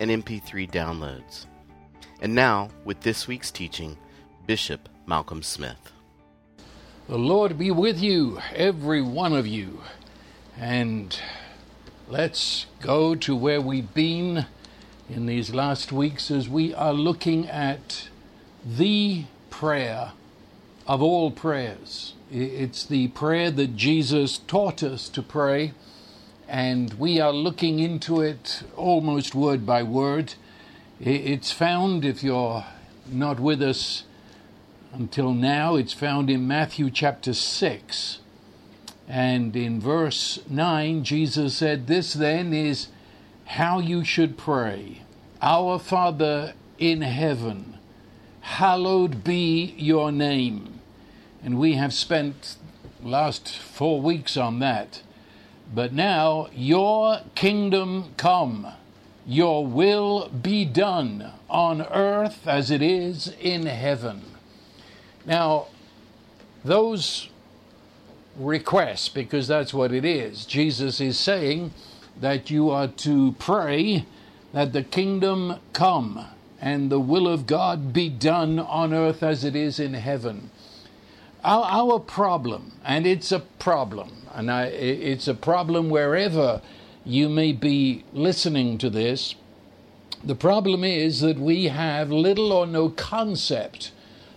and MP3 downloads. And now, with this week's teaching, Bishop Malcolm Smith. The Lord be with you, every one of you. And let's go to where we've been in these last weeks as we are looking at the prayer of all prayers. It's the prayer that Jesus taught us to pray and we are looking into it almost word by word. It's found, if you're not with us until now, it's found in Matthew chapter 6. And in verse 9, Jesus said, This then is how you should pray Our Father in heaven, hallowed be your name. And we have spent last four weeks on that. But now, your kingdom come, your will be done on earth as it is in heaven. Now, those requests, because that's what it is, Jesus is saying that you are to pray that the kingdom come and the will of God be done on earth as it is in heaven. Our, our problem, and it's a problem, and I, it's a problem wherever you may be listening to this. The problem is that we have little or no concept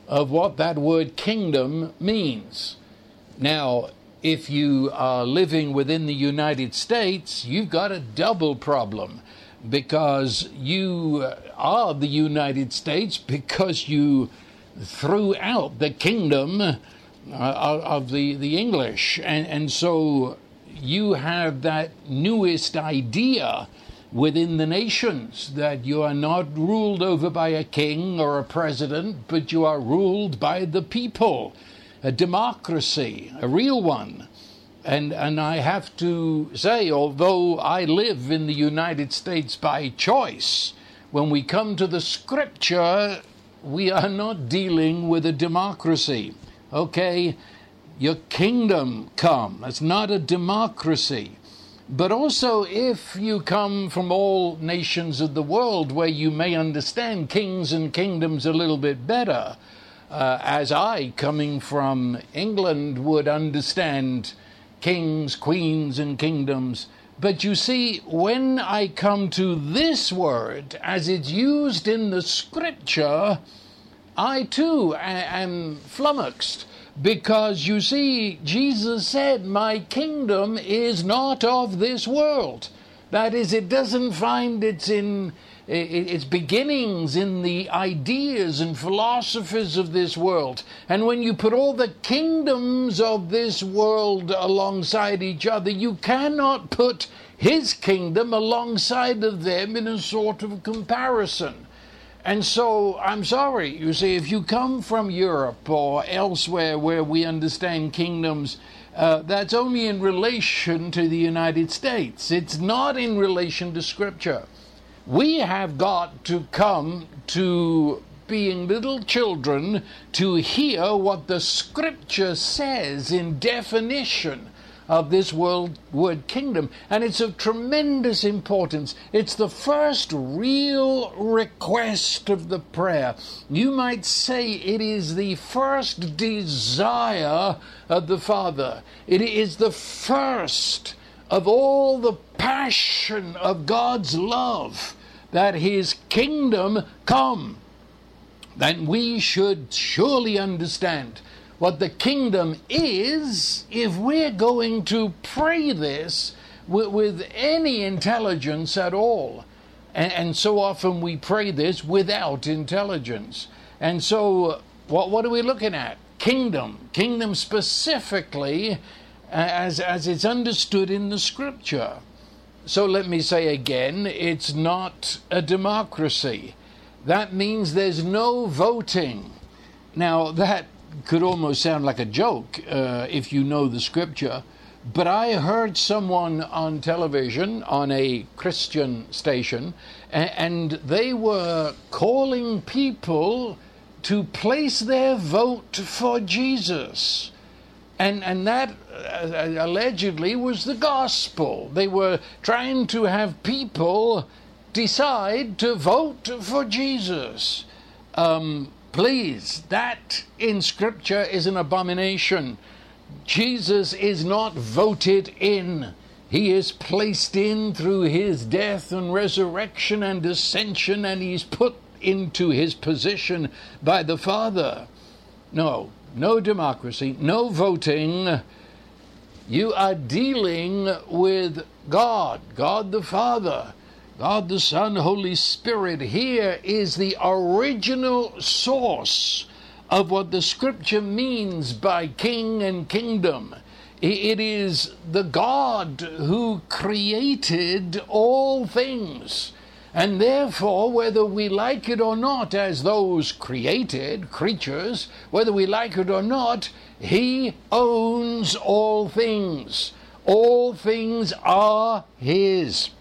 of what that word kingdom means. Now, if you are living within the United States, you've got a double problem because you are the United States because you threw out the kingdom uh, of the, the English. And, and so you have that newest idea within the nations that you are not ruled over by a king or a president, but you are ruled by the people, a democracy, a real one. And, and I have to say, although I live in the United States by choice, when we come to the scripture, we are not dealing with a democracy okay, your kingdom come. It's not a democracy. But also, if you come from all nations of the world where you may understand kings and kingdoms a little bit better, uh, as I, coming from England, would understand kings, queens, and kingdoms. But you see, when I come to this word, as it's used in the scripture, I too am flummoxed because you see, Jesus said, My kingdom is not of this world. That is, it doesn't find its in its beginnings in the ideas and philosophies of this world. And when you put all the kingdoms of this world alongside each other, you cannot put his kingdom alongside of them in a sort of comparison. And so I'm sorry, you see, if you come from Europe or elsewhere where we understand kingdoms, uh, that's only in relation to the United States. It's not in relation to Scripture. We have got to come to being little children to hear what the Scripture says in definition of this world word kingdom. And it's of tremendous importance. It's the first real request of the prayer. You might say it is the first desire of the Father. It is the first of all the passion of God's love that His kingdom come. Then we should surely understand what the kingdom is if we're going to pray this with, with any intelligence at all. And, and, so often we pray this without intelligence. And so, what, what are we looking at? Kingdom. Kingdom specifically as, as it's understood in the scripture. So let me say again it's not a democracy. that means there's no voting. Now, that could almost sound like a joke uh, if you know the scripture, but I heard someone on television on a Christian station, and they were calling people to place their vote for Jesus. And, and that uh, allegedly was the gospel. They were trying to have people decide to vote for Jesus. Um, please, that in Scripture is an abomination. Jesus is not voted in. He is placed in through his death and resurrection and ascension, and he's put into his position by the Father. No, no democracy, no voting. You are dealing with God, God the Father. God the Son, Holy Spirit. Here is the original source of what the scripture means by king and kingdom. It is the God who created all things. And therefore, whether we like it or not, as those created creatures, whether we like it or not, He owns all things. All things are His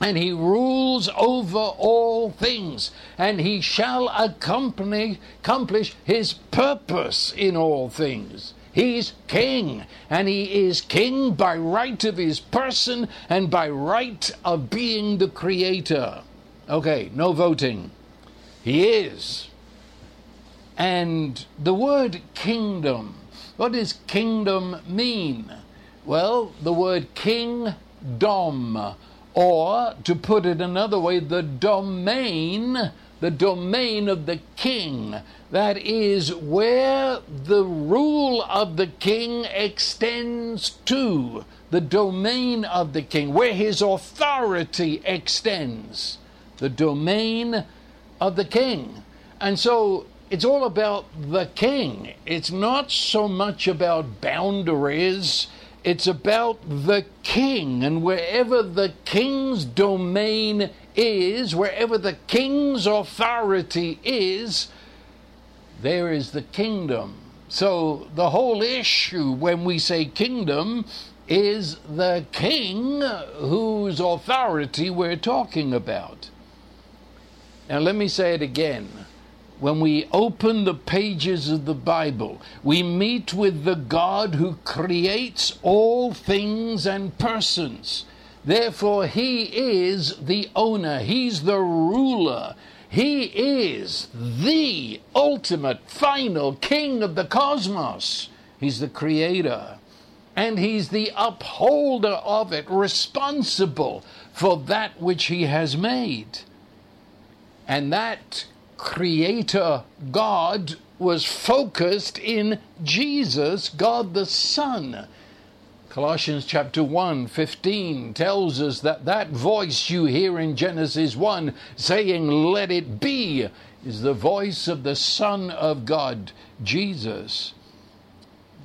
and he rules over all things, and he shall accompany, accomplish his purpose in all things. He's king, and he is king by right of his person and by right of being the creator. Okay, no voting. He is. And the word kingdom, what does kingdom mean? Well, the word kingdom or, to put it another way, the domain, the domain of the king. That is where the rule of the king extends to. The domain of the king, where his authority extends. The domain of the king. And so it's all about the king. It's not so much about boundaries it's about the king, and wherever the king's domain is, wherever the king's authority is, there is the kingdom. So the whole issue when we say kingdom is the king whose authority we're talking about. Now, let me say it again when we open the pages of the Bible, we meet with the God who creates all things and persons. Therefore, He is the owner, He's the ruler, He is the ultimate, final King of the cosmos. He's the creator, and He's the upholder of it, responsible for that which He has made. And that creator God was focused in Jesus, God the Son. Colossians chapter 1, 15 tells us that that voice you hear in Genesis 1 saying, Let it be, is the voice of the Son of God, Jesus.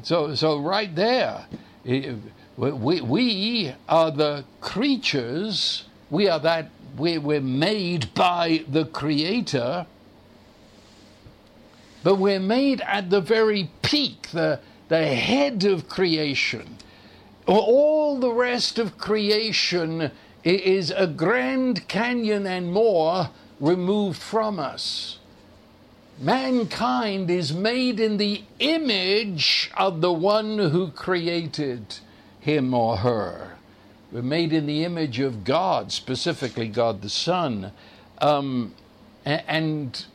So, so right there, we, we are the creatures, we are that, we, we're made by the Creator but we're made at the very peak, the, the head of creation. All the rest of creation is a Grand Canyon and more removed from us. Mankind is made in the image of the one who created him or her. We're made in the image of God, specifically God the Son. Um, and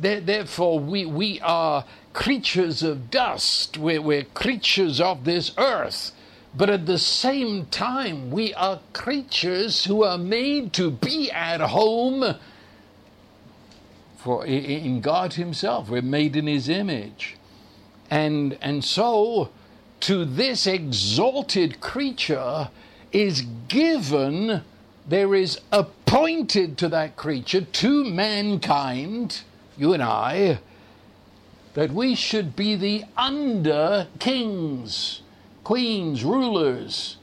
Therefore, we, we are creatures of dust, we're, we're creatures of this earth. But at the same time, we are creatures who are made to be at home for in God Himself. We're made in His image. And, and so, to this exalted creature is given, there is appointed to that creature, to mankind, you and I, that we should be the under kings, queens, rulers.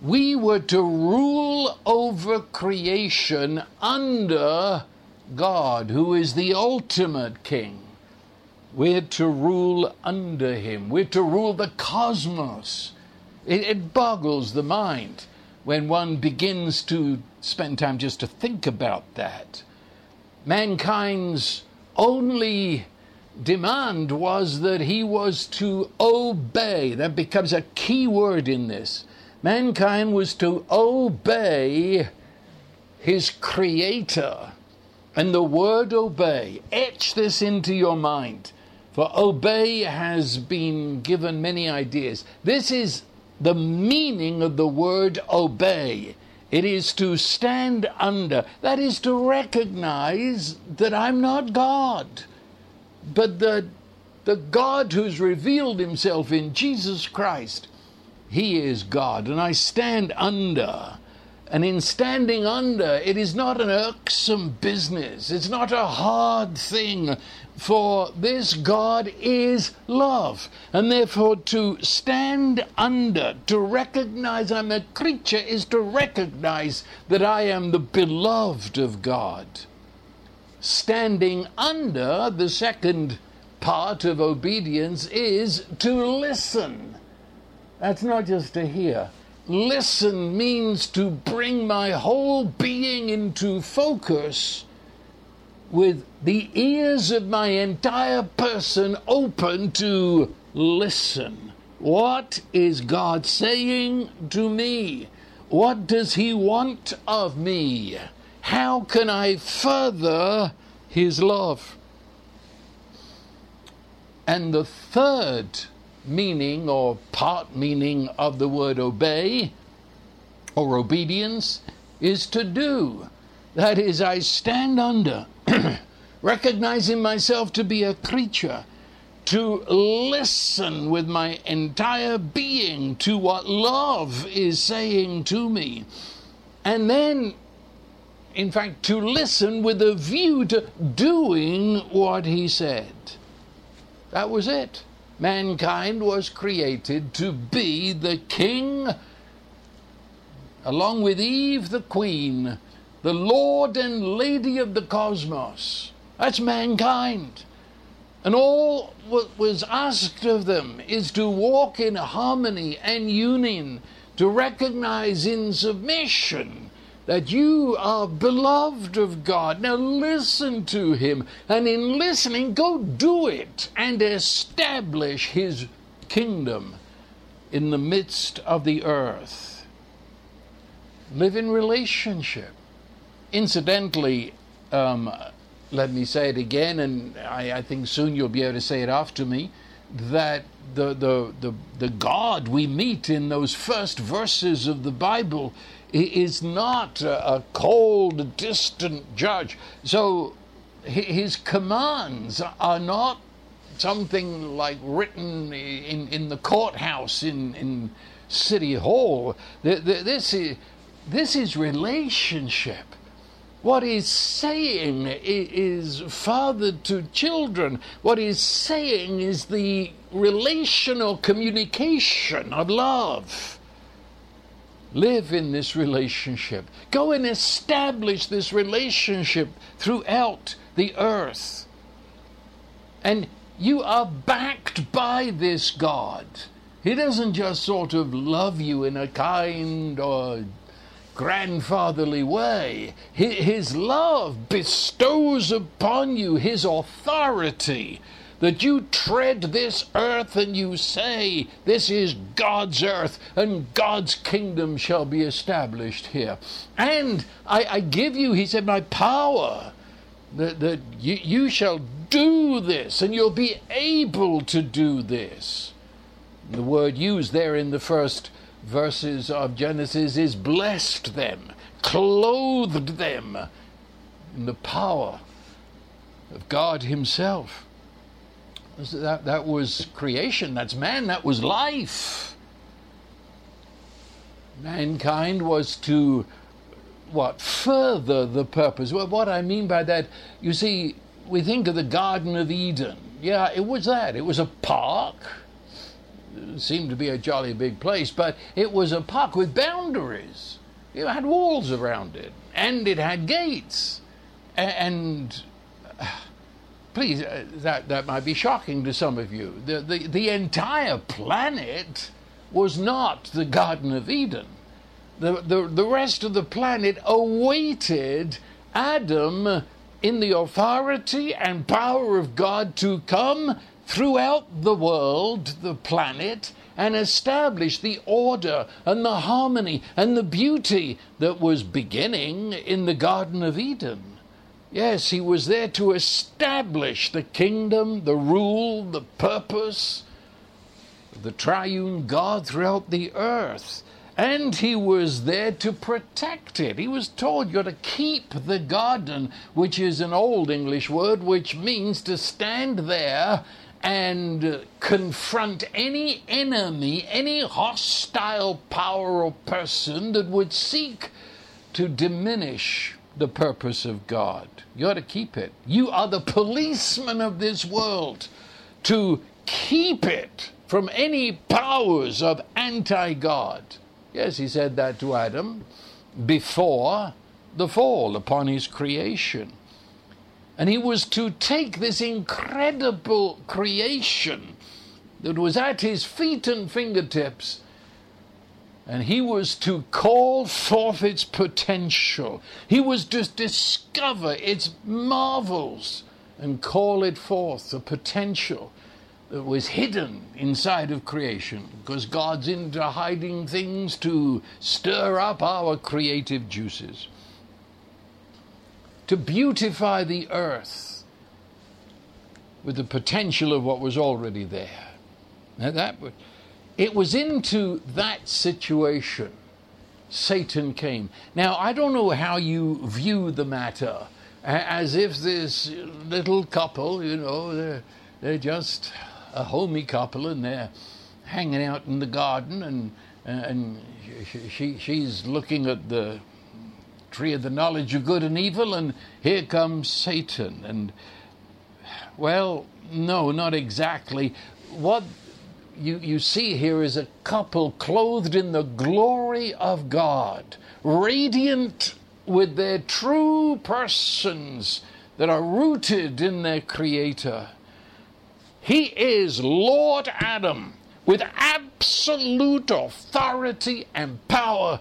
We were to rule over creation under God, who is the ultimate king. We're to rule under him. We're to rule the cosmos. It, it, boggles the mind when one begins to spend time just to think about that. Mankind's only demand was that he was to obey. That becomes a key word in this. Mankind was to obey his creator. And the word obey, etch this into your mind. For obey has been given many ideas. This is the meaning of the word obey. It is to stand under, that is to recognize that I'm not God, but the, the God who's revealed himself in Jesus Christ. He is God, and I stand under. And in standing under, it is not an irksome business. It's not a hard thing, for this God is love. And therefore, to stand under, to recognize I'm a creature, is to recognize that I am the beloved of God. Standing under, the second part of obedience is to listen. That's not just to hear Listen means to bring my whole being into focus with the ears of my entire person open to listen. What is God saying to me? What does He want of me? How can I further His love? And the third meaning or part meaning of the word obey or obedience is to do. That is, I stand under, recognizing myself to be a creature, to listen with my entire being to what love is saying to me. And then, in fact, to listen with a view to doing what he said. That was it mankind was created to be the king, along with Eve the queen, the Lord and Lady of the cosmos. That's mankind. And all what was asked of them is to walk in harmony and union, to recognize in submission that you are beloved of God. Now listen to Him, and in listening, go do it and establish His kingdom in the midst of the earth. Live in relationship. Incidentally, um, let me say it again, and I, I think soon you'll be able to say it after me that the, the, the, the God we meet in those first verses of the Bible is not a cold, distant judge. So his commands are not something like written in, in the courthouse in, in City Hall. This is, this is relationship. What he's saying is father to children. What he's saying is the relational communication of love. Live in this relationship. Go and establish this relationship throughout the earth. And you are backed by this God. He doesn't just sort of love you in a kind or grandfatherly way. His love bestows upon you His authority that you tread this earth and you say, This is God's earth, and God's kingdom shall be established here. And I, I give you, he said, my power, that, that you, you shall do this, and you'll be able to do this. The word used there in the first verses of Genesis is blessed them, clothed them in the power of God Himself. That, that was creation, that's man, that was life. Mankind was to what further the purpose. Well, what I mean by that, you see, we think of the Garden of Eden. Yeah, it was that. It was a park. Seemed to be a jolly big place, but it was a park with boundaries. It had walls around it, and it had gates and please, uh, that, that might be shocking to some of you. The, the, the entire planet was not the Garden of Eden. The, the, the rest of the planet awaited Adam in the authority and power of God to come throughout the world, the planet, and establish the order and the harmony and the beauty that was beginning in the Garden of Eden. Yes, he was there to establish the kingdom, the rule, the purpose the triune God throughout the earth. And he was there to protect it. He was told you're to keep the garden, which is an old English word which means to stand there and confront any enemy, any hostile power or person that would seek to diminish the purpose of God. You ought to keep it. You are the policeman of this world to keep it from any powers of anti God. Yes, he said that to Adam before the fall upon his creation. And he was to take this incredible creation that was at his feet and fingertips and he was to call forth its potential. He was to discover its marvels and call it forth, the potential that was hidden inside of creation. Because God's into hiding things to stir up our creative juices, to beautify the earth with the potential of what was already there. Now that it was into that situation Satan came. Now, I don't know how you view the matter, as if this little couple, you know, they're, they're just a homey couple and they're hanging out in the garden and, and she, she's looking at the tree of the knowledge of good and evil, and here comes Satan. And, well, no, not exactly. What you, you see here is a couple clothed in the glory of God, radiant with their true persons that are rooted in their Creator. He is Lord Adam with absolute authority and power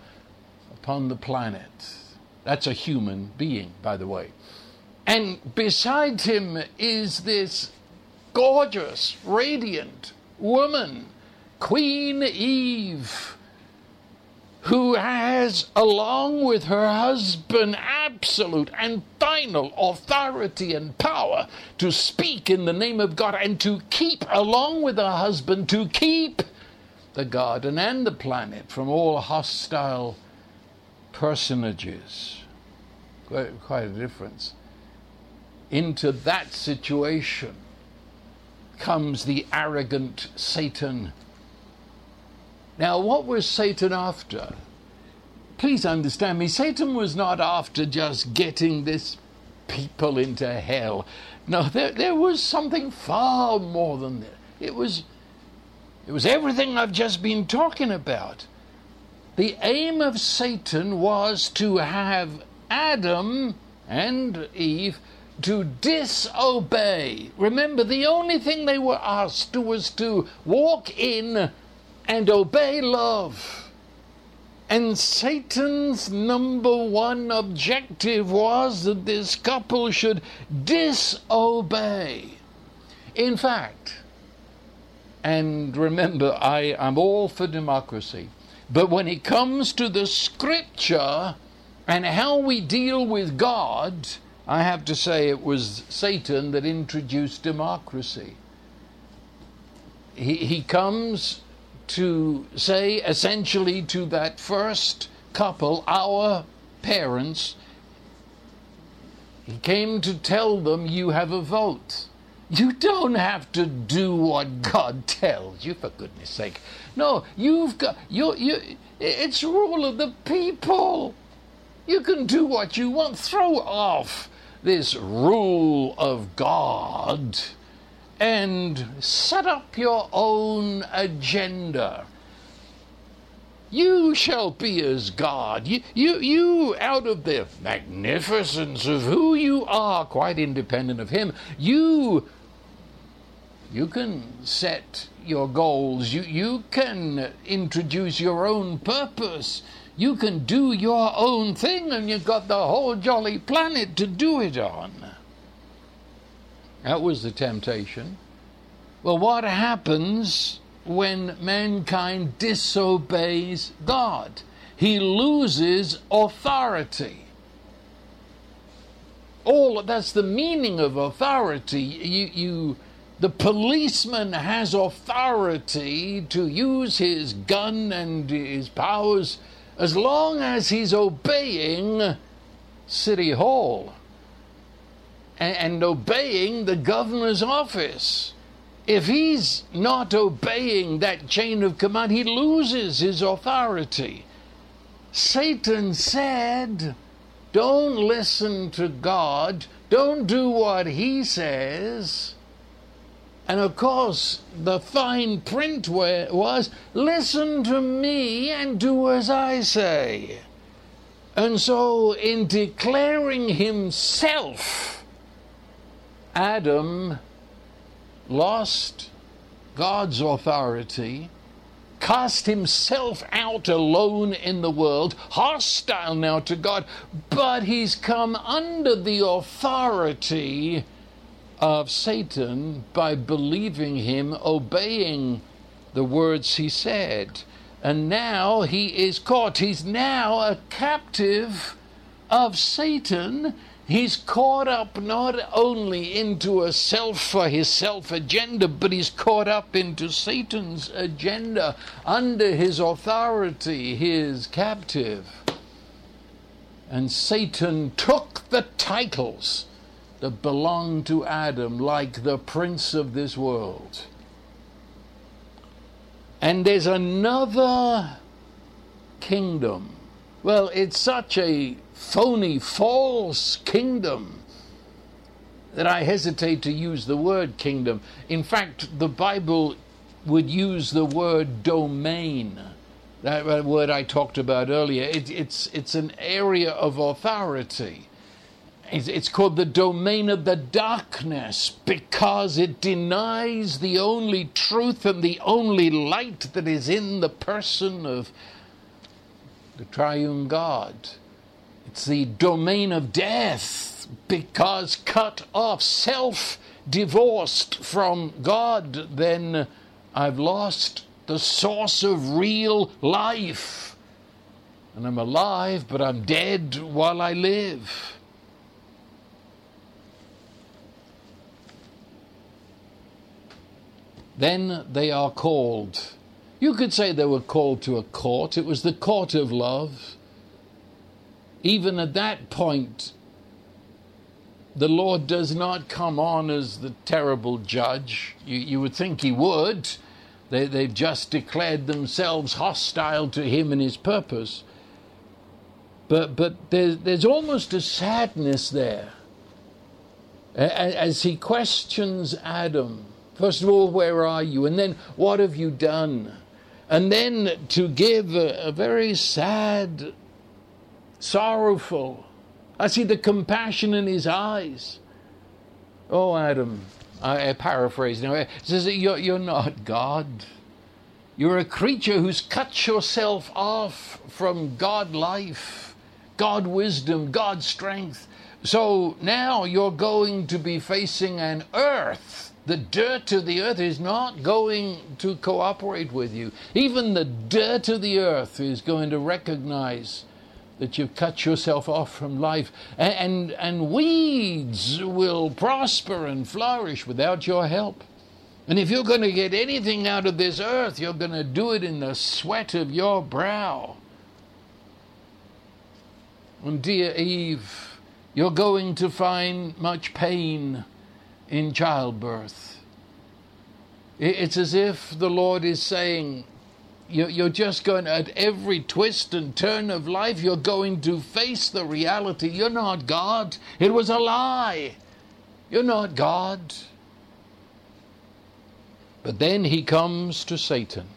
upon the planet. That's a human being, by the way. And beside him is this gorgeous, radiant, woman, Queen Eve, who has, along with her husband, absolute and final authority and power to speak in the name of God and to keep, along with her husband, to keep the garden and the planet from all hostile personages. Quite, quite a difference. Into that situation comes the arrogant Satan. Now, what was Satan after? Please understand me, Satan was not after just getting this people into hell. No, there, there was something far more than that. It was, it was everything I've just been talking about. The aim of Satan was to have Adam and Eve to disobey. Remember, the only thing they were asked to was to walk in and obey love. And Satan's number one objective was that this couple should disobey. In fact, and remember, I am all for democracy, but when it comes to the scripture and how we deal with God, I have to say it was Satan that introduced democracy. He, he comes to say essentially to that first couple, our parents, he came to tell them, You have a vote. You don't have to do what God tells you, for goodness sake. No, you've got, you, you, it's rule of the people. You can do what you want. Throw off this rule of God and set up your own agenda. You shall be as God. You, you, you, out of the magnificence of who you are, quite independent of Him, you, you can set your goals. You, you can introduce your own purpose. You can do your own thing, and you've got the whole jolly planet to do it on. That was the temptation. Well, what happens when mankind disobeys God? He loses authority. All that's the meaning of authority. You, you the policeman has authority to use his gun and his powers as long as he's obeying City Hall and, and obeying the governor's office. If he's not obeying that chain of command, he loses his authority. Satan said, Don't listen to God, don't do what he says and of course, the fine print was listen to me and do as I say. And so, in declaring himself, Adam lost God's authority, cast himself out alone in the world, hostile now to God, but he's come under the authority of Satan by believing him, obeying the words he said. And now he is caught. He's now a captive of Satan. He's caught up not only into a self for his self agenda, but he's caught up into Satan's agenda under his authority, his captive. And Satan took the titles that belong to Adam, like the prince of this world. And there's another kingdom. Well, it's such a phony, false kingdom that I hesitate to use the word kingdom. In fact, the Bible would use the word domain. That word I talked about earlier. It, it's, it's an area of authority. It's called the domain of the darkness because it denies the only truth and the only light that is in the person of the triune God. It's the domain of death because cut off, self divorced from God, then I've lost the source of real life. And I'm alive, but I'm dead while I live. Then they are called. You could say they were called to a court. It was the court of love. Even at that point, the Lord does not come on as the terrible judge. You, you would think he would. They, they've just declared themselves hostile to him and his purpose. But, but there's, there's almost a sadness there as he questions Adam First of all, where are you? And then, what have you done? And then to give a, a very sad, sorrowful, I see the compassion in his eyes. Oh, Adam, I, I paraphrase now. Says you're, you're not God. You're a creature who's cut yourself off from God life, God wisdom, God strength. So now you're going to be facing an earth the dirt of the earth is not going to cooperate with you. Even the dirt of the earth is going to recognize that you've cut yourself off from life. And, and, and weeds will prosper and flourish without your help. And if you're going to get anything out of this earth, you're going to do it in the sweat of your brow. And dear Eve, you're going to find much pain in childbirth. It's as if the Lord is saying, you're just going at every twist and turn of life, you're going to face the reality. You're not God. It was a lie. You're not God. But then he comes to Satan.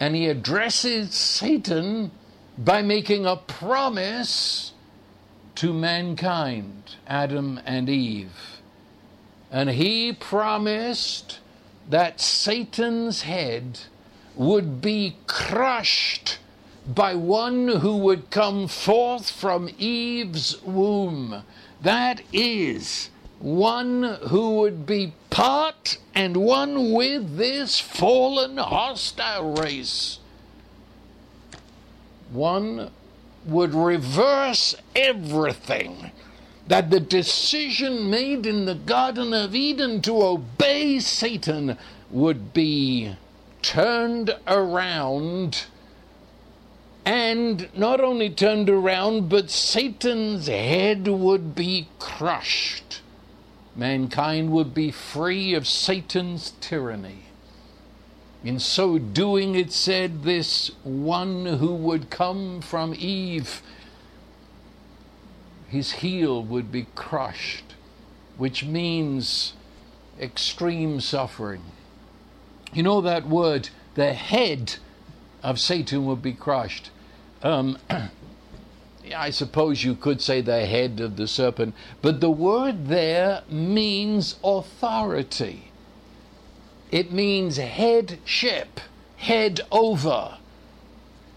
and he addresses Satan by making a promise to mankind, Adam and Eve. And he promised that Satan's head would be crushed by one who would come forth from Eve's womb. That is, one who would be part and one with this fallen hostile race. One would reverse everything that the decision made in the Garden of Eden to obey Satan would be turned around and not only turned around, but Satan's head would be crushed. Mankind would be free of Satan's tyranny. In so doing, it said, this one who would come from Eve, his heel would be crushed, which means extreme suffering. You know that word, the head of Satan would be crushed. Um, I suppose you could say the head of the serpent, but the word there means authority. It means headship, head over.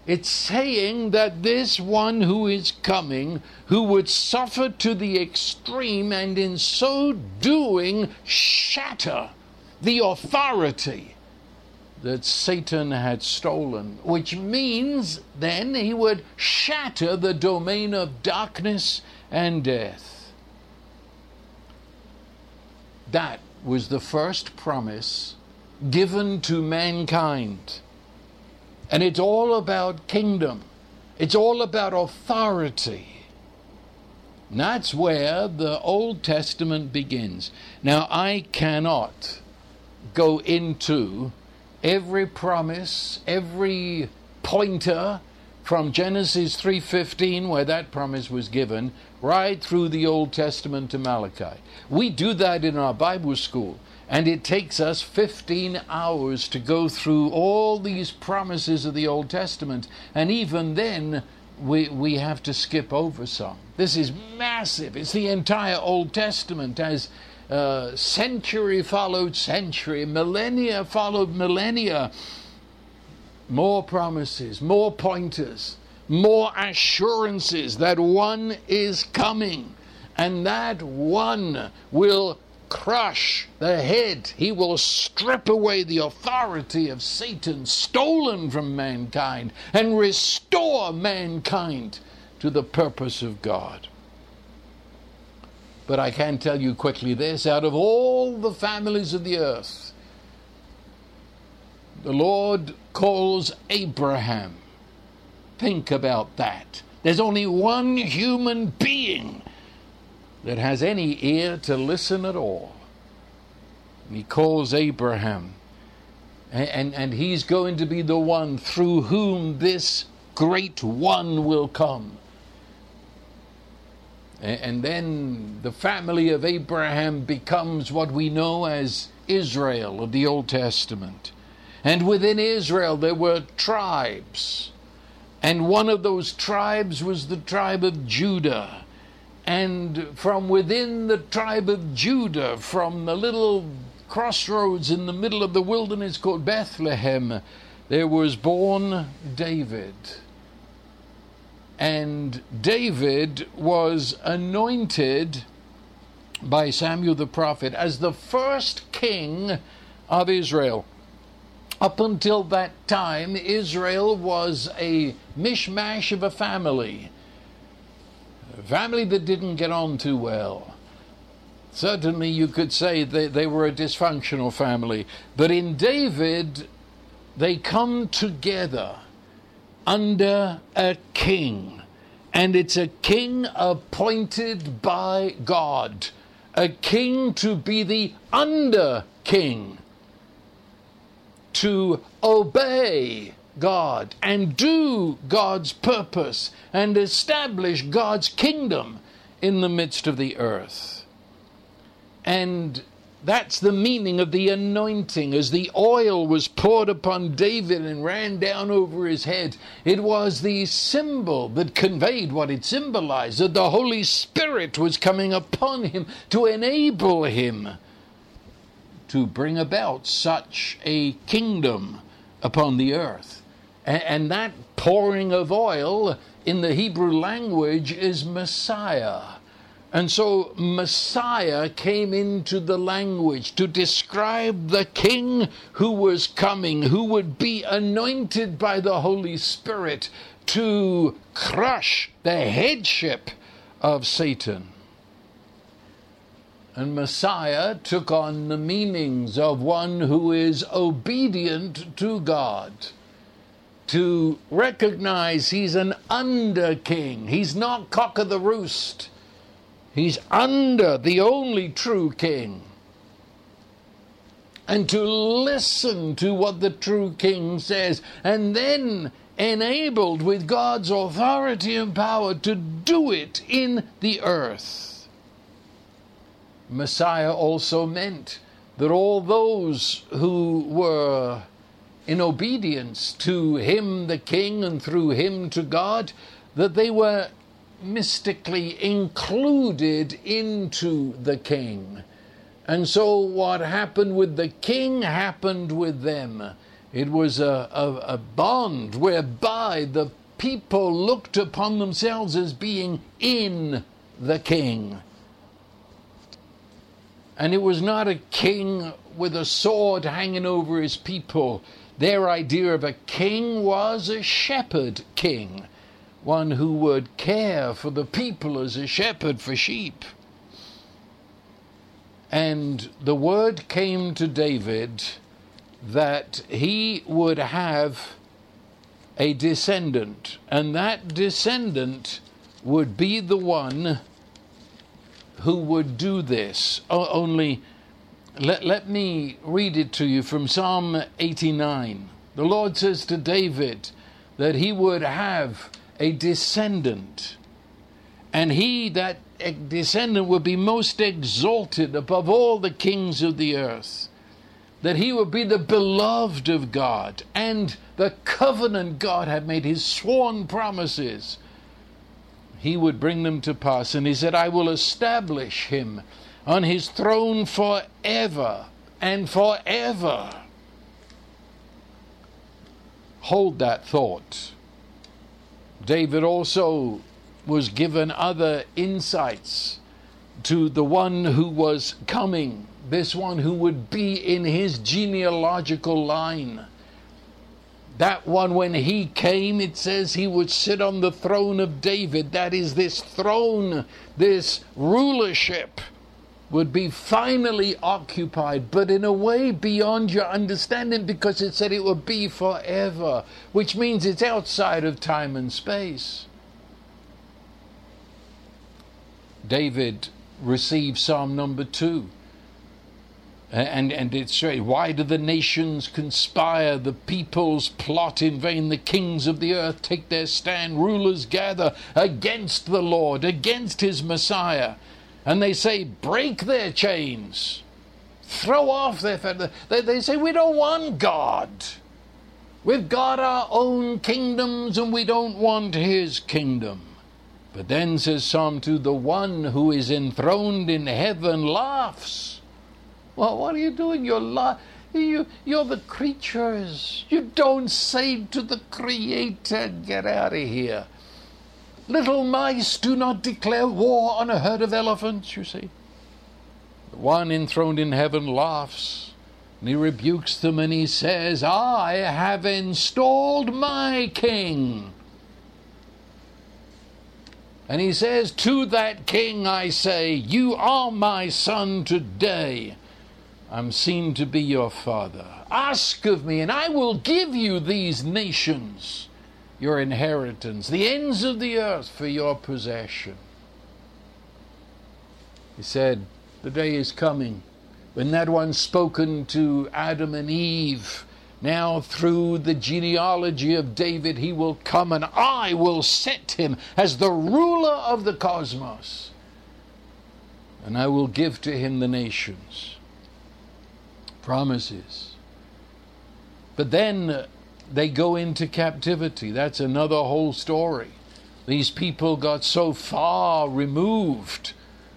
It's saying that this one who is coming, who would suffer to the extreme and in so doing shatter the authority that Satan had stolen, which means then he would shatter the domain of darkness and death. That was the first promise given to mankind. And it's all about kingdom, it's all about authority. And that's where the Old Testament begins. Now, I cannot go into every promise, every pointer from Genesis 3:15 where that promise was given right through the Old Testament to Malachi. We do that in our Bible school and it takes us 15 hours to go through all these promises of the Old Testament and even then we we have to skip over some. This is massive. It's the entire Old Testament as uh, century followed century, millennia followed millennia. More promises, more pointers, more assurances that one is coming, and that one will crush the head. He will strip away the authority of Satan stolen from mankind and restore mankind to the purpose of God. But I can tell you quickly this out of all the families of the earth, the Lord calls Abraham. Think about that. There's only one human being that has any ear to listen at all. And he calls Abraham. And, and, and he's going to be the one through whom this great one will come. And then the family of Abraham becomes what we know as Israel of the Old Testament. And within Israel there were tribes. And one of those tribes was the tribe of Judah. And from within the tribe of Judah, from the little crossroads in the middle of the wilderness called Bethlehem, there was born David. And David was anointed by Samuel the prophet as the first king of Israel. Up until that time, Israel was a mishmash of a family, family that didn't get on too well. Certainly, you could say they, they were a dysfunctional family. But in David, they come together under a king. And it's a king appointed by God, a king to be the under king, to obey God and do God's purpose and establish God's kingdom in the midst of the earth. And That's the meaning of the anointing. As the oil was poured upon David and ran down over his head, it was the symbol that conveyed what it symbolized that the Holy Spirit was coming upon him to enable him to bring about such a kingdom upon the earth. And, that pouring of oil in the Hebrew language is Messiah. And so Messiah came into the language to describe the king who was coming, who would be anointed by the Holy Spirit to crush the headship of Satan. And Messiah took on the meanings of one who is obedient to God. To recognize he's an under king, he's not cock of the roost He's under the only true king. And to listen to what the true king says, and then enabled with God's authority and power to do it in the earth. Messiah also meant that all those who were in obedience to him, the king, and through him to God, that they were mystically included into the king. And so what happened with the king happened with them. It was a, a, a, bond whereby the people looked upon themselves as being in the king. And it was not a king with a sword hanging over his people. Their idea of a king was a shepherd king one who would care for the people as a shepherd for sheep. And the word came to David that he would have a descendant, and that descendant would be the one who would do this. only let, let me read it to you from Psalm 89. The Lord says to David that he would have a descendant. And he, that descendant, would be most exalted above all the kings of the earth. That he would be the beloved of God and the covenant God had made, his sworn promises. He would bring them to pass. And he said, I will establish him on his throne forever and forever. Hold that thought. David also was given other insights to the one who was coming, this one who would be in his genealogical line. That one, when he came, it says he would sit on the throne of David. That is, this throne, this rulership would be finally occupied, but in a way beyond your understanding because it said it would be forever, which means it's outside of time and space. David received Psalm number two. And, and it's why do the nations conspire? The peoples plot in vain. The kings of the earth take their stand. Rulers gather against the Lord, against his Messiah and they say, break their chains, throw off their. They, they say, we don't want God. We've got our own kingdoms and we don't want his kingdom. But then says Psalm 2 the one who is enthroned in heaven laughs. Well, what are you doing? You're la- you, you're the creatures. You don't say to the Creator, get out of here. Little mice do not declare war on a herd of elephants, you see. The one enthroned in heaven laughs, and he rebukes them and he says, I have installed my king. And he says, To that king I say, You are my son today. I'm seen to be your father. Ask of me, and I will give you these nations your inheritance, the ends of the earth for your possession. He said, The day is coming when that one spoken to Adam and Eve, now through the genealogy of David, he will come and I will set him as the ruler of the cosmos. And I will give to him the nations. Promises. But then they go into captivity. That's another whole story. These people got so far removed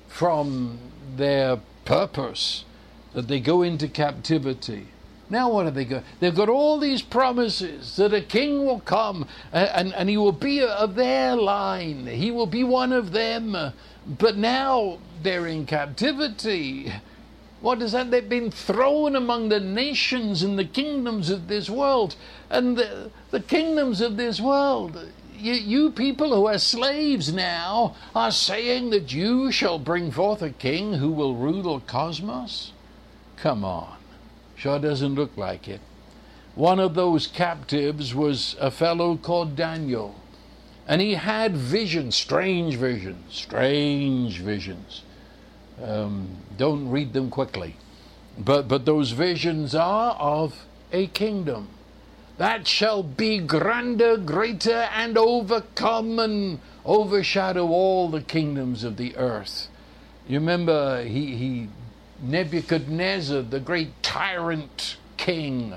from their purpose that they go into captivity. Now, what have they got? They've got all these promises that a king will come and, and he will be of their line, he will be one of them. But now they're in captivity. What is that? They've been thrown among the nations and the kingdoms of this world. And the, the kingdoms of this world, you, you people who are slaves now, are saying that you shall bring forth a king who will rule the cosmos? Come on. Sure doesn't look like it. One of those captives was a fellow called Daniel. And he had visions, strange visions, strange visions. Um, don't read them quickly. But, but those visions are of a kingdom that shall be grander, greater, and overcome and overshadow all the kingdoms of the earth. You remember he, he Nebuchadnezzar, the great tyrant king,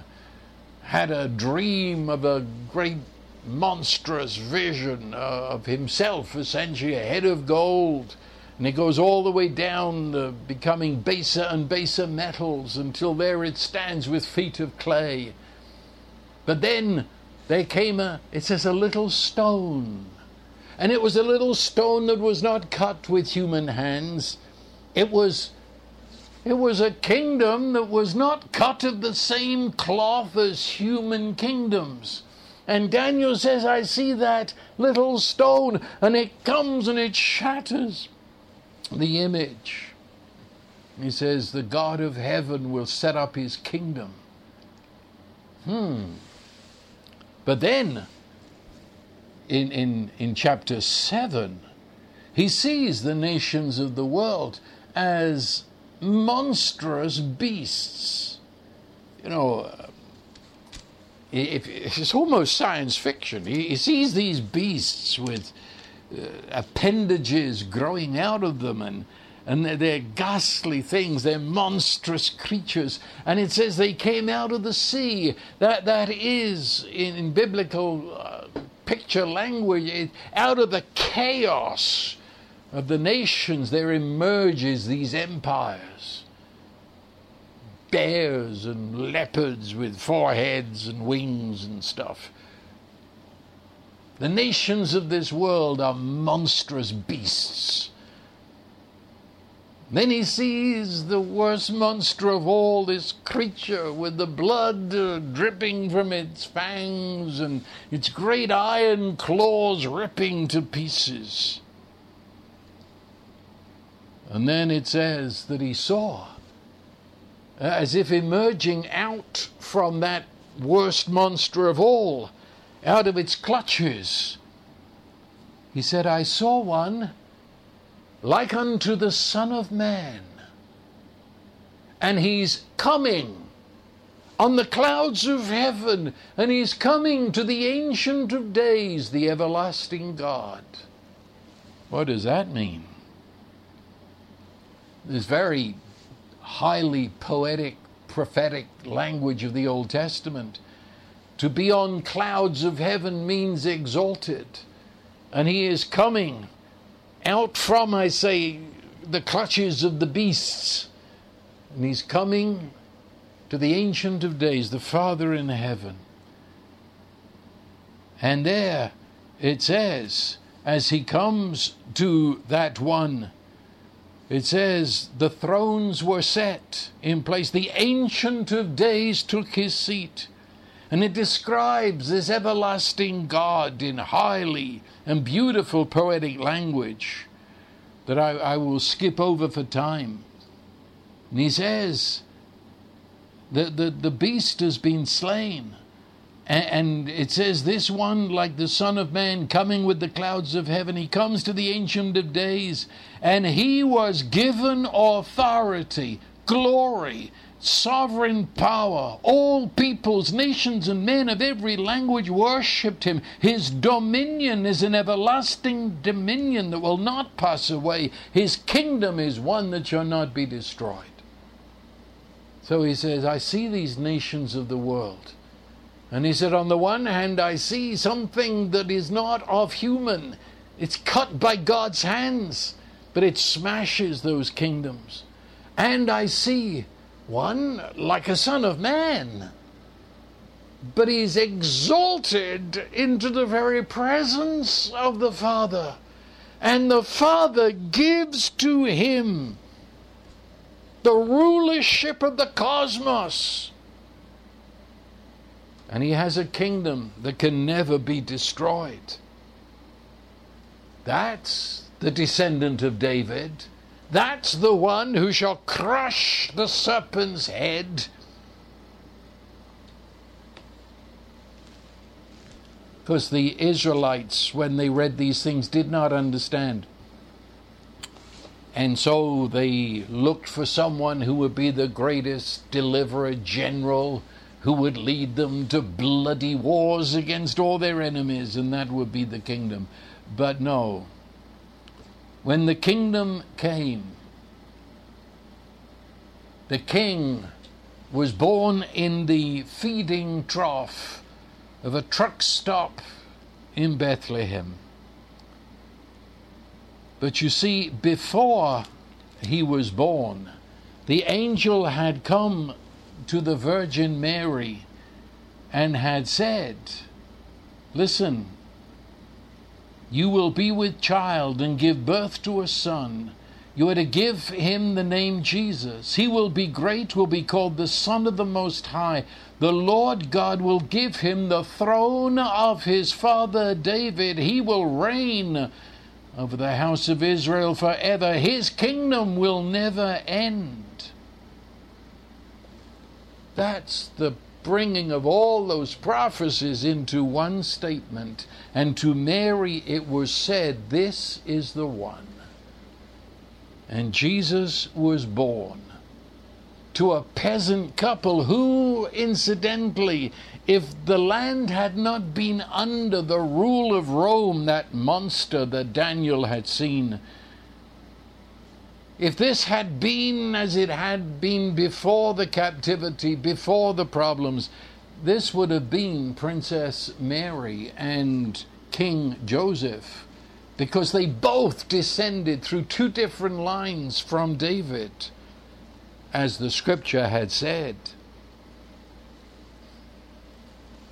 had a dream of a great monstrous vision of himself, essentially a head of gold. And it goes all the way down, uh, becoming baser and baser metals until there it stands with feet of clay. But then there came a, it says, a little stone. And it was a little stone that was not cut with human hands. It was it was a kingdom that was not cut of the same cloth as human kingdoms. And Daniel says, I see that little stone, and it comes and it shatters the image. He says, The God of heaven will set up his kingdom. Hmm. But then, in, in, in chapter 7, he sees the nations of the world as monstrous beasts. You know, it's almost science fiction. He, sees these beasts with uh, appendages growing out of them and and they're, they're, ghastly things, they're monstrous creatures. And it says they came out of the sea. That, that is, in, in biblical uh, picture language, out of the chaos of the nations, there emerges these empires. Bears and leopards with foreheads and wings and stuff. The nations of this world are monstrous beasts. Then he sees the worst monster of all, this creature with the blood uh, dripping from its fangs and its great iron claws ripping to pieces. And then it says that he saw, as if emerging out from that worst monster of all, out of its clutches. He said, I saw one like unto the Son of Man. And he's coming on the clouds of heaven, and he's coming to the Ancient of Days, the everlasting God. What does that mean? This very highly poetic, prophetic language of the Old Testament. To be on clouds of heaven means exalted, and he is coming out from, I say, the clutches of the beasts. And he's coming to the Ancient of Days, the Father in heaven. And there it says, as he comes to that one, it says, the thrones were set in place. The Ancient of Days took his seat. And it describes this everlasting God in highly and beautiful poetic language that I, I will skip over for time. And he says, the, the, the beast has been slain. And, it says, This one, like the Son of Man, coming with the clouds of heaven, he comes to the Ancient of Days, and he was given authority, glory, sovereign power. All peoples, nations, and men of every language worshipped him. His dominion is an everlasting dominion that will not pass away. His kingdom is one that shall not be destroyed. So he says, I see these nations of the world. And he said, on the one hand, I see something that is not of human. It's cut by God's hands, but it smashes those kingdoms. And I see one like a son of man, but he's exalted into the very presence of the Father. And the Father gives to him the rulership of the cosmos. And he has a kingdom that can never be destroyed. That's the descendant of David. That's the one who shall crush the serpent's head. Because the Israelites, when they read these things, did not understand. And so they looked for someone who would be the greatest deliverer general, who would lead them to bloody wars against all their enemies, and that would be the kingdom. But no. When the kingdom came, the king was born in the feeding trough of a truck stop in Bethlehem. But you see, before he was born, the angel had come to the Virgin Mary and had said, Listen, you will be with child and give birth to a son. You are to give him the name Jesus. He will be great, will be called the Son of the Most High. The Lord God will give him the throne of his father David. He will reign over the house of Israel forever. His kingdom will never end. That's the bringing of all those prophecies into one statement. And to Mary it was said, This is the one. And Jesus was born to a peasant couple who, incidentally, if the land had not been under the rule of Rome, that monster that Daniel had seen, if this had been as it had been before the captivity, before the problems, this would have been Princess Mary and King Joseph because they both descended through two different lines from David, as the scripture had said.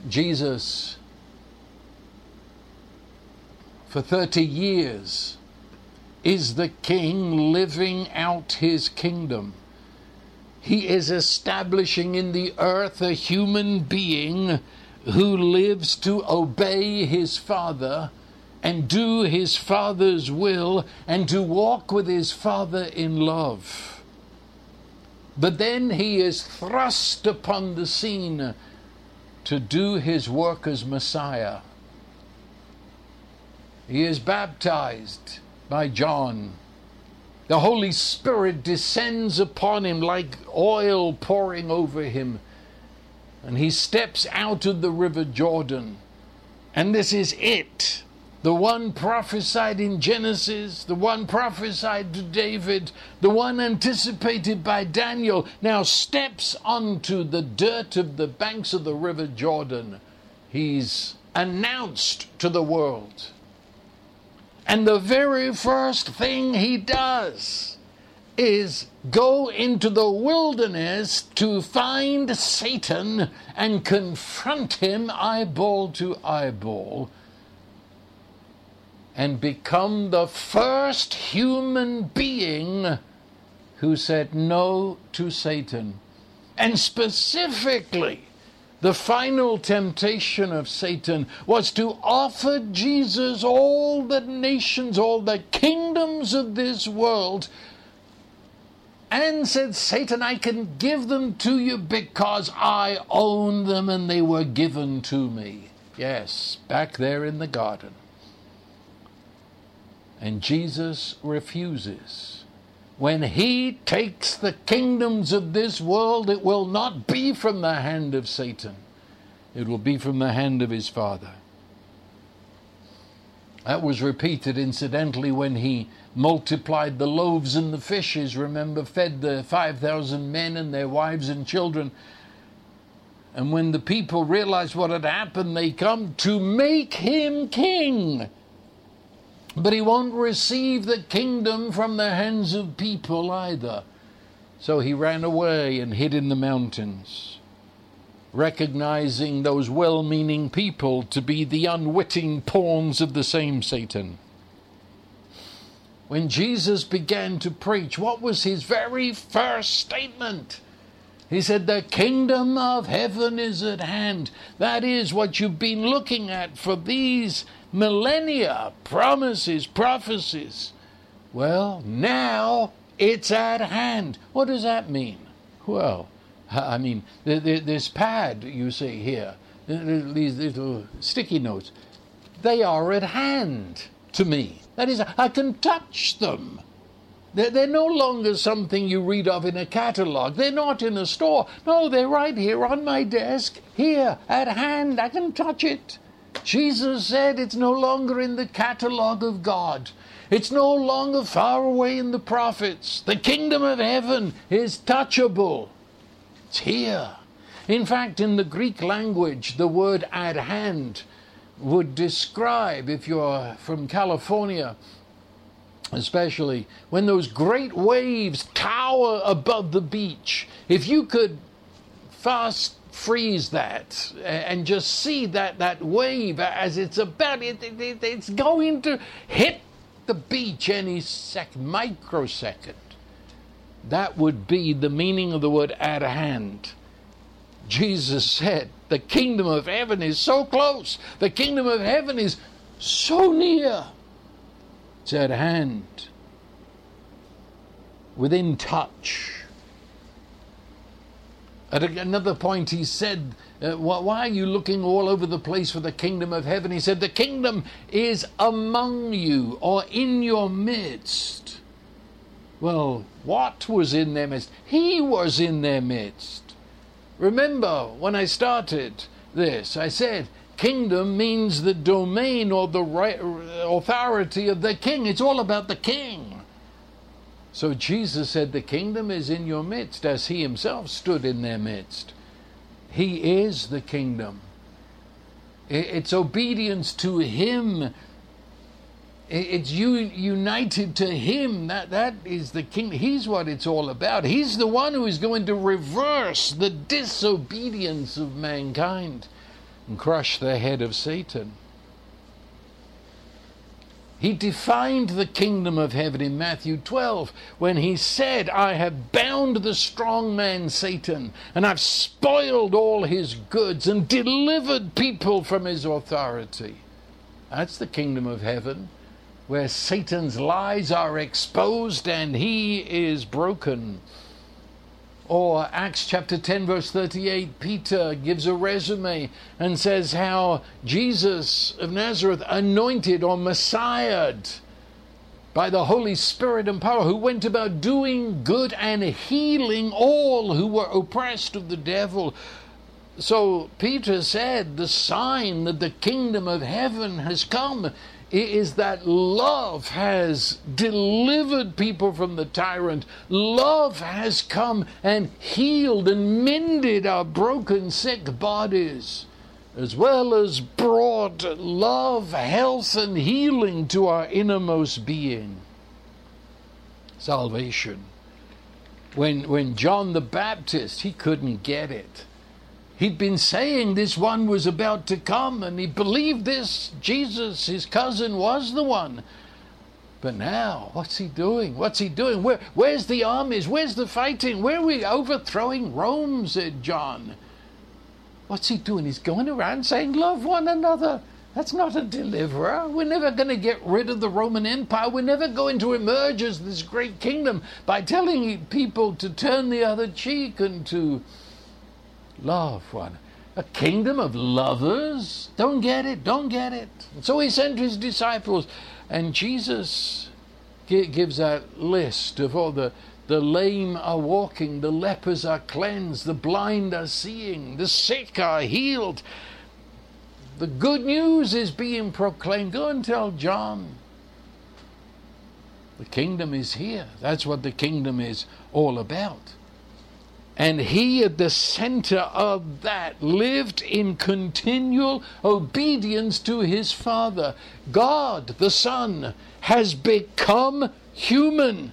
Jesus, for 30 years, is the king living out his kingdom. He is establishing in the earth a human being who lives to obey his Father and do his Father's will and to walk with his Father in love. But then he is thrust upon the scene to do his work as Messiah. He is baptized by John. The Holy Spirit descends upon him like oil pouring over him, and he steps out of the river Jordan. And this is it. The one prophesied in Genesis, the one prophesied to David, the one anticipated by Daniel, now steps onto the dirt of the banks of the river Jordan. He's announced to the world. And the very first thing he does is go into the wilderness to find Satan and confront him eyeball to eyeball and become the first human being who said no to Satan. And specifically, the final temptation of Satan was to offer Jesus all the nations, all the kingdoms of this world, and said, Satan, I can give them to you because I own them and they were given to me. Yes, back there in the garden. And Jesus refuses. When he takes the kingdoms of this world, it will not be from the hand of Satan, it will be from the hand of his Father. That was repeated, incidentally, when he multiplied the loaves and the fishes, remember, fed the 5,000 men and their wives and children. And when the people realized what had happened, they come to make him king. But he won't receive the kingdom from the hands of people either. So he ran away and hid in the mountains, recognizing those well meaning people to be the unwitting pawns of the same Satan. When Jesus began to preach, what was his very first statement? He said, The kingdom of heaven is at hand. That is what you've been looking at for these millennia promises, prophecies. Well, now it's at hand. What does that mean? Well, I mean, this pad you see here, these little sticky notes, they are at hand to me. That is, I can touch them. They're, no longer something you read of in a catalogue. They're not in a store. No, they're right here on my desk, here, at hand. I can touch it. Jesus said it's no longer in the catalogue of God. It's no longer far away in the prophets. The kingdom of heaven is touchable. It's here. In fact, in the Greek language, the word at hand would describe, if you're from California, especially when those great waves tower above the beach, if you could fast freeze that and just see that, that wave as it's about, it, it, it's going to hit the beach any second, microsecond. That would be the meaning of the word at hand. Jesus said, The kingdom of heaven is so close. The kingdom of heaven is so near. It's at hand, within touch. At another point, he said, uh, Why are you looking all over the place for the kingdom of heaven? He said, The kingdom is among you or in your midst. Well, what was in their midst? He was in their midst. Remember when I started this, I said kingdom means the domain or the right, authority of the king. It's all about the king. So Jesus said, The kingdom is in your midst, as he himself stood in their midst. He is the kingdom. It's obedience to him it's united to him that that is the king he's what it's all about he's the one who is going to reverse the disobedience of mankind and crush the head of satan he defined the kingdom of heaven in Matthew 12 when he said, I have bound the strong man Satan, and I've spoiled all his goods and delivered people from his authority. That's the kingdom of heaven where Satan's lies are exposed and he is broken. Or Acts chapter 10, verse 38, Peter gives a resume and says how Jesus of Nazareth anointed or messiahed by the Holy Spirit and power, who went about doing good and healing all who were oppressed of the devil. So Peter said, The sign that the kingdom of heaven has come is that love has delivered people from the tyrant. Love has come and healed and mended our broken, sick bodies, as well as brought love, health, and healing to our innermost being. Salvation. When, when John the Baptist, he couldn't get it He'd been saying this one was about to come, and he believed this Jesus, his cousin, was the one. But now, what's he doing? What's he doing? Where, where's the armies? Where's the fighting? Where are we overthrowing Rome? said uh, John. What's he doing? He's going around saying, Love one another. That's not a deliverer. We're never going to get rid of the Roman Empire. We're never going to emerge as this great kingdom by telling people to turn the other cheek and to love one. A kingdom of lovers? Don't get it, don't get it. So he sent his disciples, and Jesus gives that list of all the the lame are walking, the lepers are cleansed, the blind are seeing, the sick are healed. The good news is being proclaimed. Go and tell John. The kingdom is here. That's what the kingdom is all about. And he, at the center of that, lived in continual obedience to his Father. God, the Son, has become human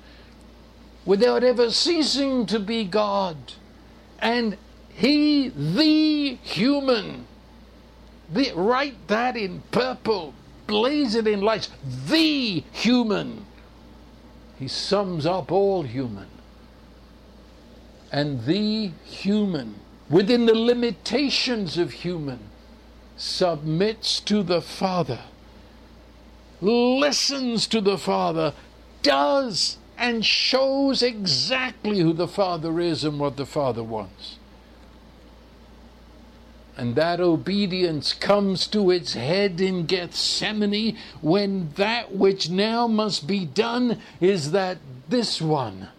without ever ceasing to be God. And he, the human, the, write that in purple, blaze it in lights, the human. He sums up all human. And the human, within the limitations of human, submits to the Father, listens to the Father, does and shows exactly who the Father is and what the Father wants. And that obedience comes to its head in Gethsemane when that which now must be done is that this one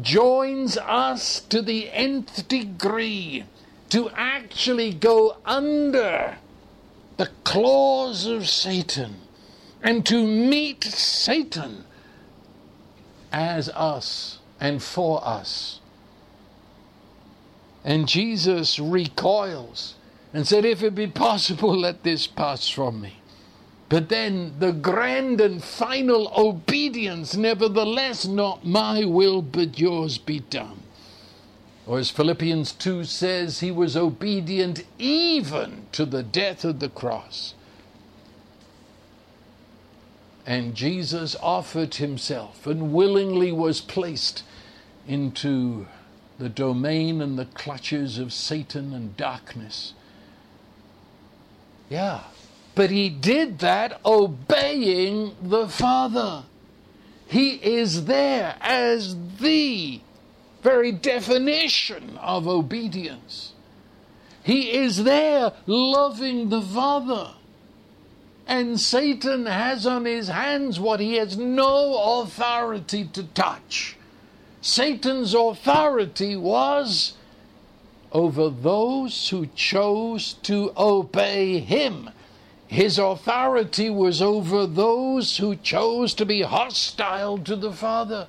joins us to the nth degree to actually go under the claws of Satan and to meet Satan as us and for us. And Jesus recoils and said, If it be possible, let this pass from me. But then the grand and final obedience, nevertheless, not my will, but yours be done. Or as Philippians 2 says, he was obedient even to the death of the cross. And Jesus offered himself and willingly was placed into the domain and the clutches of Satan and darkness. Yeah. But he did that obeying the Father. He is there as the very definition of obedience. He is there loving the Father. And Satan has on his hands what he has no authority to touch. Satan's authority was over those who chose to obey him. His authority was over those who chose to be hostile to the Father.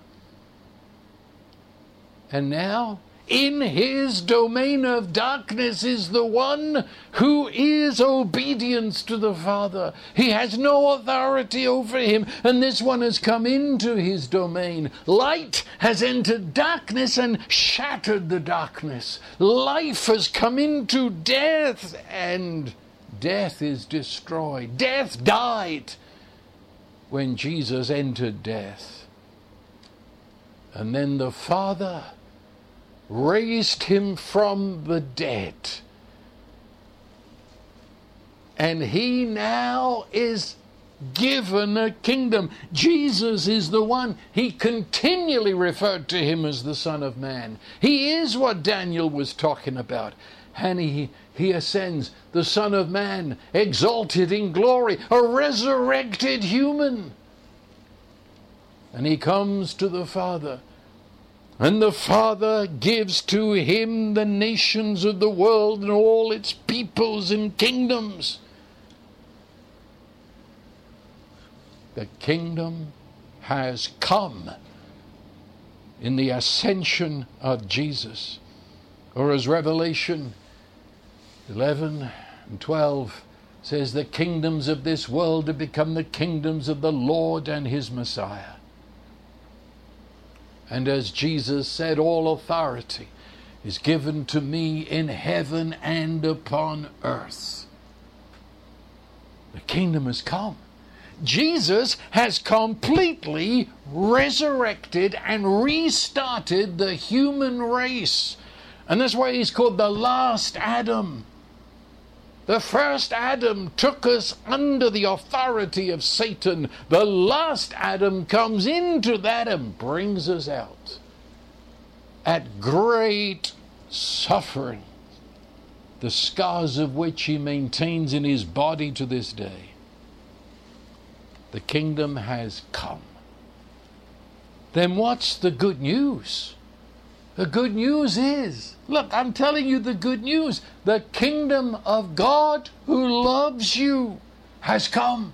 And now in his domain of darkness is the one who is obedience to the Father. He has no authority over him, and this one has come into his domain. Light has entered darkness and shattered the darkness. Life has come into death, and death is destroyed. Death died when Jesus entered death. And then the Father raised him from the dead. And he now is given a kingdom. Jesus is the one. He continually referred to him as the Son of Man. He is what Daniel was talking about. And he, he ascends, the Son of Man, exalted in glory, a resurrected human. And he comes to the Father and the Father gives to him the nations of the world and all its peoples and kingdoms. The kingdom has come in the ascension of Jesus. Or as Revelation 11 and 12 says, the kingdoms of this world have become the kingdoms of the Lord and his Messiah. And as Jesus said, all authority is given to me in heaven and upon earth. The kingdom has come. Jesus has completely resurrected and restarted the human race. And that's why he's called the last Adam. The first Adam took us under the authority of Satan. The last Adam comes into that and brings us out at great suffering, the scars of which he maintains in his body to this day. The kingdom has come. Then what's the good news? The good news is look, I'm telling you the good news. The kingdom of God who loves you has come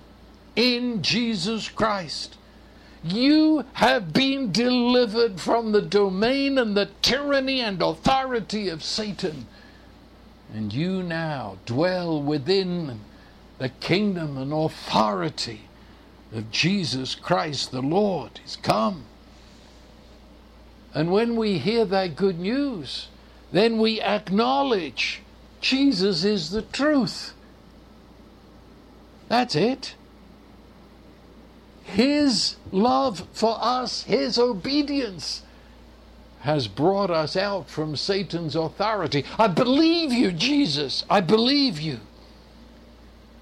in Jesus Christ. You have been delivered from the domain and the tyranny and authority of Satan. And you now dwell within the kingdom and authority of Jesus Christ the Lord. He's come. And when we hear that good news, then we acknowledge Jesus is the truth. That's it. His love for us, His obedience, has brought us out from Satan's authority. I believe you, Jesus. I believe you.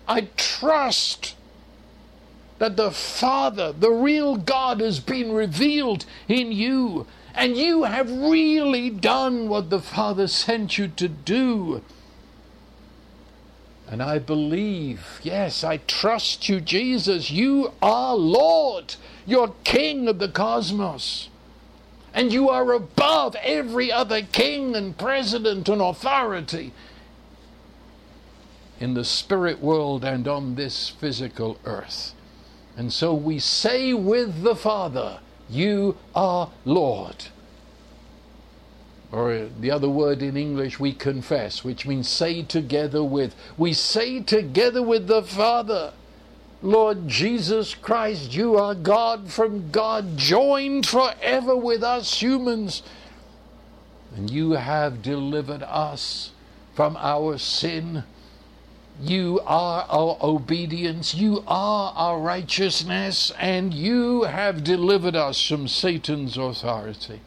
I trust that the Father, the real God, has been revealed in you, and you have really done what the Father sent you to do. And I believe, yes, I trust you, Jesus. You are Lord. You're King of the cosmos. And you are above every other king and president and authority in the spirit world and on this physical earth. And so we say with the Father, You are Lord. Or the other word in English, we confess, which means say together with. We say together with the Father, Lord Jesus Christ, you are God from God, joined forever with us humans. And you have delivered us from our sin. You are our obedience. You are our righteousness. And you have delivered us from Satan's authority.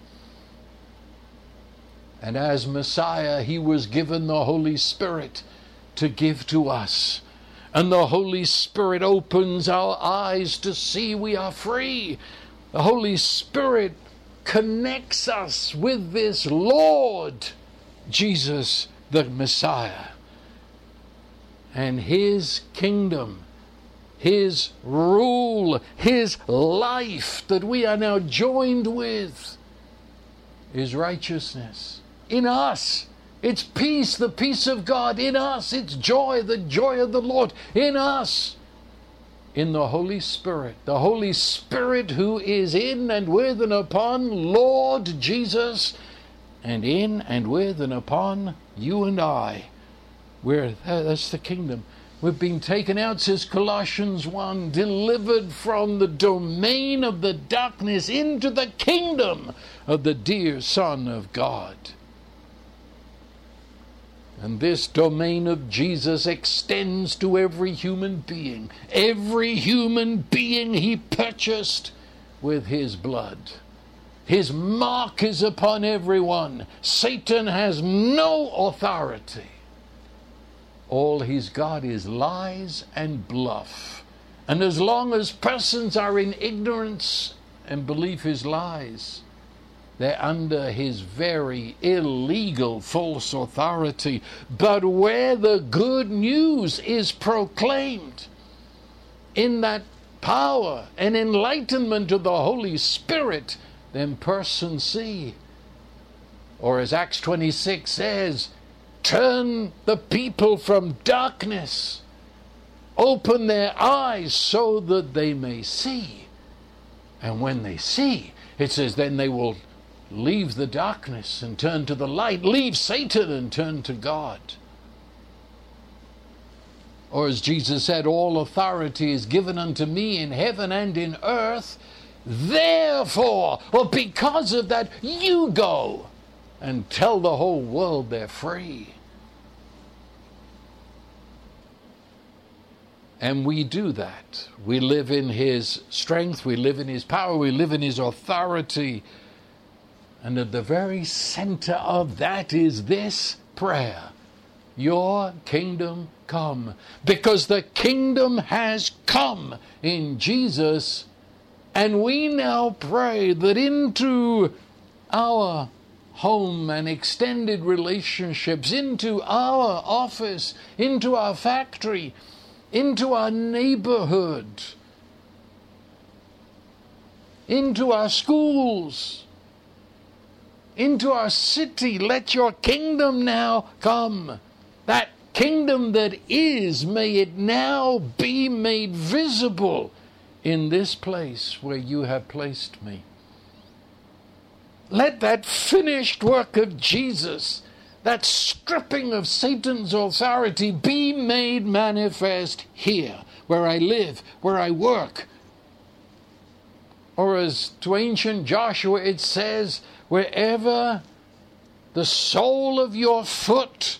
And as Messiah, he was given the Holy Spirit to give to us. And the Holy Spirit opens our eyes to see we are free. The Holy Spirit connects us with this Lord, Jesus the Messiah, and His kingdom, His rule, His life that we are now joined with is righteousness in us. It's peace, the peace of God in us. It's joy, the joy of the Lord in us. In the Holy Spirit, the Holy Spirit who is in and with and upon Lord Jesus, and in and with and upon you and I. Where uh, that's the kingdom. We've been taken out, says Colossians 1, delivered from the domain of the darkness into the kingdom of the dear Son of God. And this domain of Jesus extends to every human being. Every human being he purchased with his blood. His mark is upon everyone. Satan has no authority. All he's got is lies and bluff. And as long as persons are in ignorance and believe his lies, they're under his very illegal false authority. But where the good news is proclaimed, in that power and enlightenment of the Holy Spirit, then persons see. Or as Acts 26 says, turn the people from darkness, open their eyes so that they may see. And when they see, it says, then they will leave the darkness and turn to the light, leave Satan and turn to God. Or as Jesus said, All authority is given unto me in heaven and in earth. Therefore, or because of that, you go and tell the whole world they're free. And we do that. We live in His strength, we live in His power, we live in His authority. And at the very center of that is this prayer Your kingdom come. Because the kingdom has come in Jesus. And we now pray that into our home and extended relationships, into our office, into our factory, into our neighborhood, into our schools, into our city. Let your kingdom now come. That kingdom that is, may it now be made visible in this place where you have placed me. Let that finished work of Jesus, that stripping of Satan's authority, be made manifest here, where I live, where I work. Or as to ancient Joshua it says, wherever the sole of your foot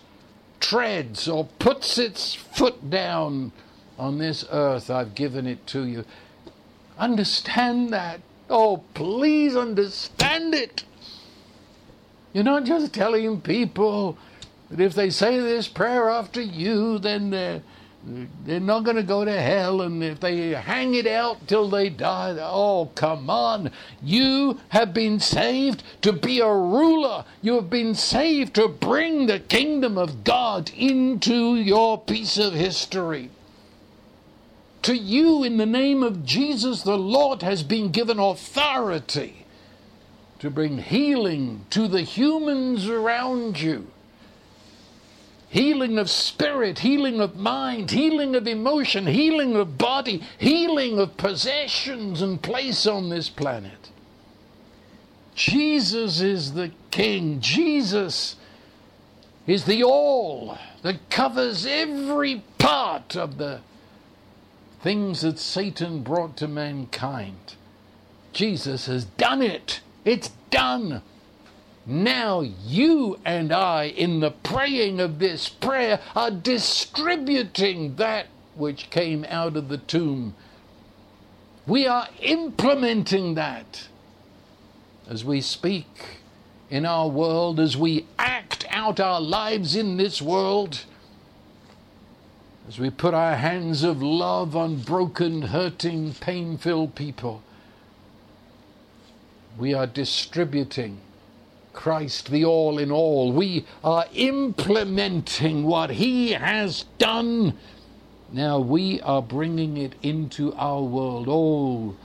treads or puts its foot down on this earth, I've given it to you. Understand that. Oh, please understand it. You're not just telling people that if they say this prayer after you, then they're, they're not going to go to hell, and if they hang it out till they die, oh, come on. You have been saved to be a ruler. You have been saved to bring the kingdom of God into your piece of history. To you, in the name of Jesus, the Lord has been given authority to bring healing to the humans around you. Healing of spirit, healing of mind, healing of emotion, healing of body, healing of possessions and place on this planet. Jesus is the King. Jesus is the all that covers every part of the things that Satan brought to mankind. Jesus has done it. It's done. Now you and I, in the praying of this prayer, are distributing that which came out of the tomb. We are implementing that as we speak in our world, as we act out our lives in this world, as we put our hands of love on broken, hurting, pain filled people. We are distributing Christ, the all in all. We are implementing what He has done. Now we are bringing it into our world. Oh,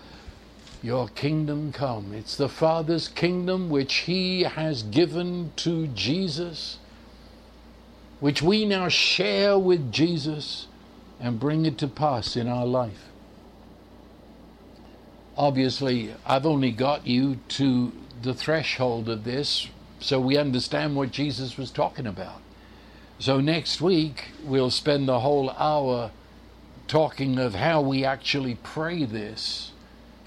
your kingdom come. It's the Father's kingdom which He has given to Jesus, which we now share with Jesus and bring it to pass in our life obviously, I've only got you to the threshold of this so we understand what Jesus was talking about. So next week, we'll spend the whole hour talking of how we actually pray this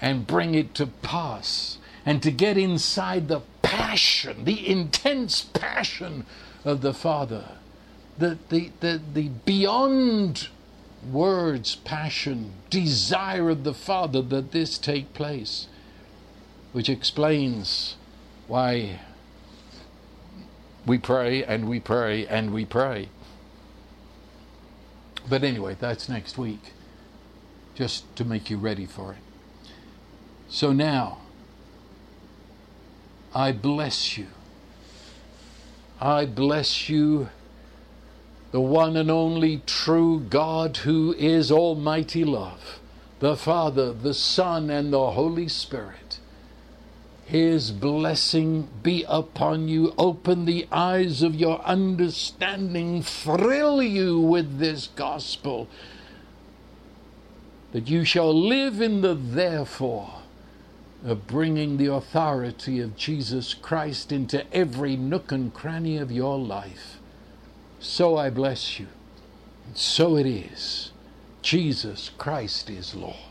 and bring it to pass and to get inside the passion, the intense passion of the Father, the, the, the, the beyond words, passion, desire of the Father that this take place, which explains why we pray and we pray and we pray. But anyway, that's next week, just to make you ready for it. So now, I bless you. I bless you the one and only true God who is Almighty Love, the Father, the Son, and the Holy Spirit. His blessing be upon you. Open the eyes of your understanding. Thrill you with this gospel. That you shall live in the therefore of bringing the authority of Jesus Christ into every nook and cranny of your life. So I bless you. And so it is. Jesus Christ is Lord.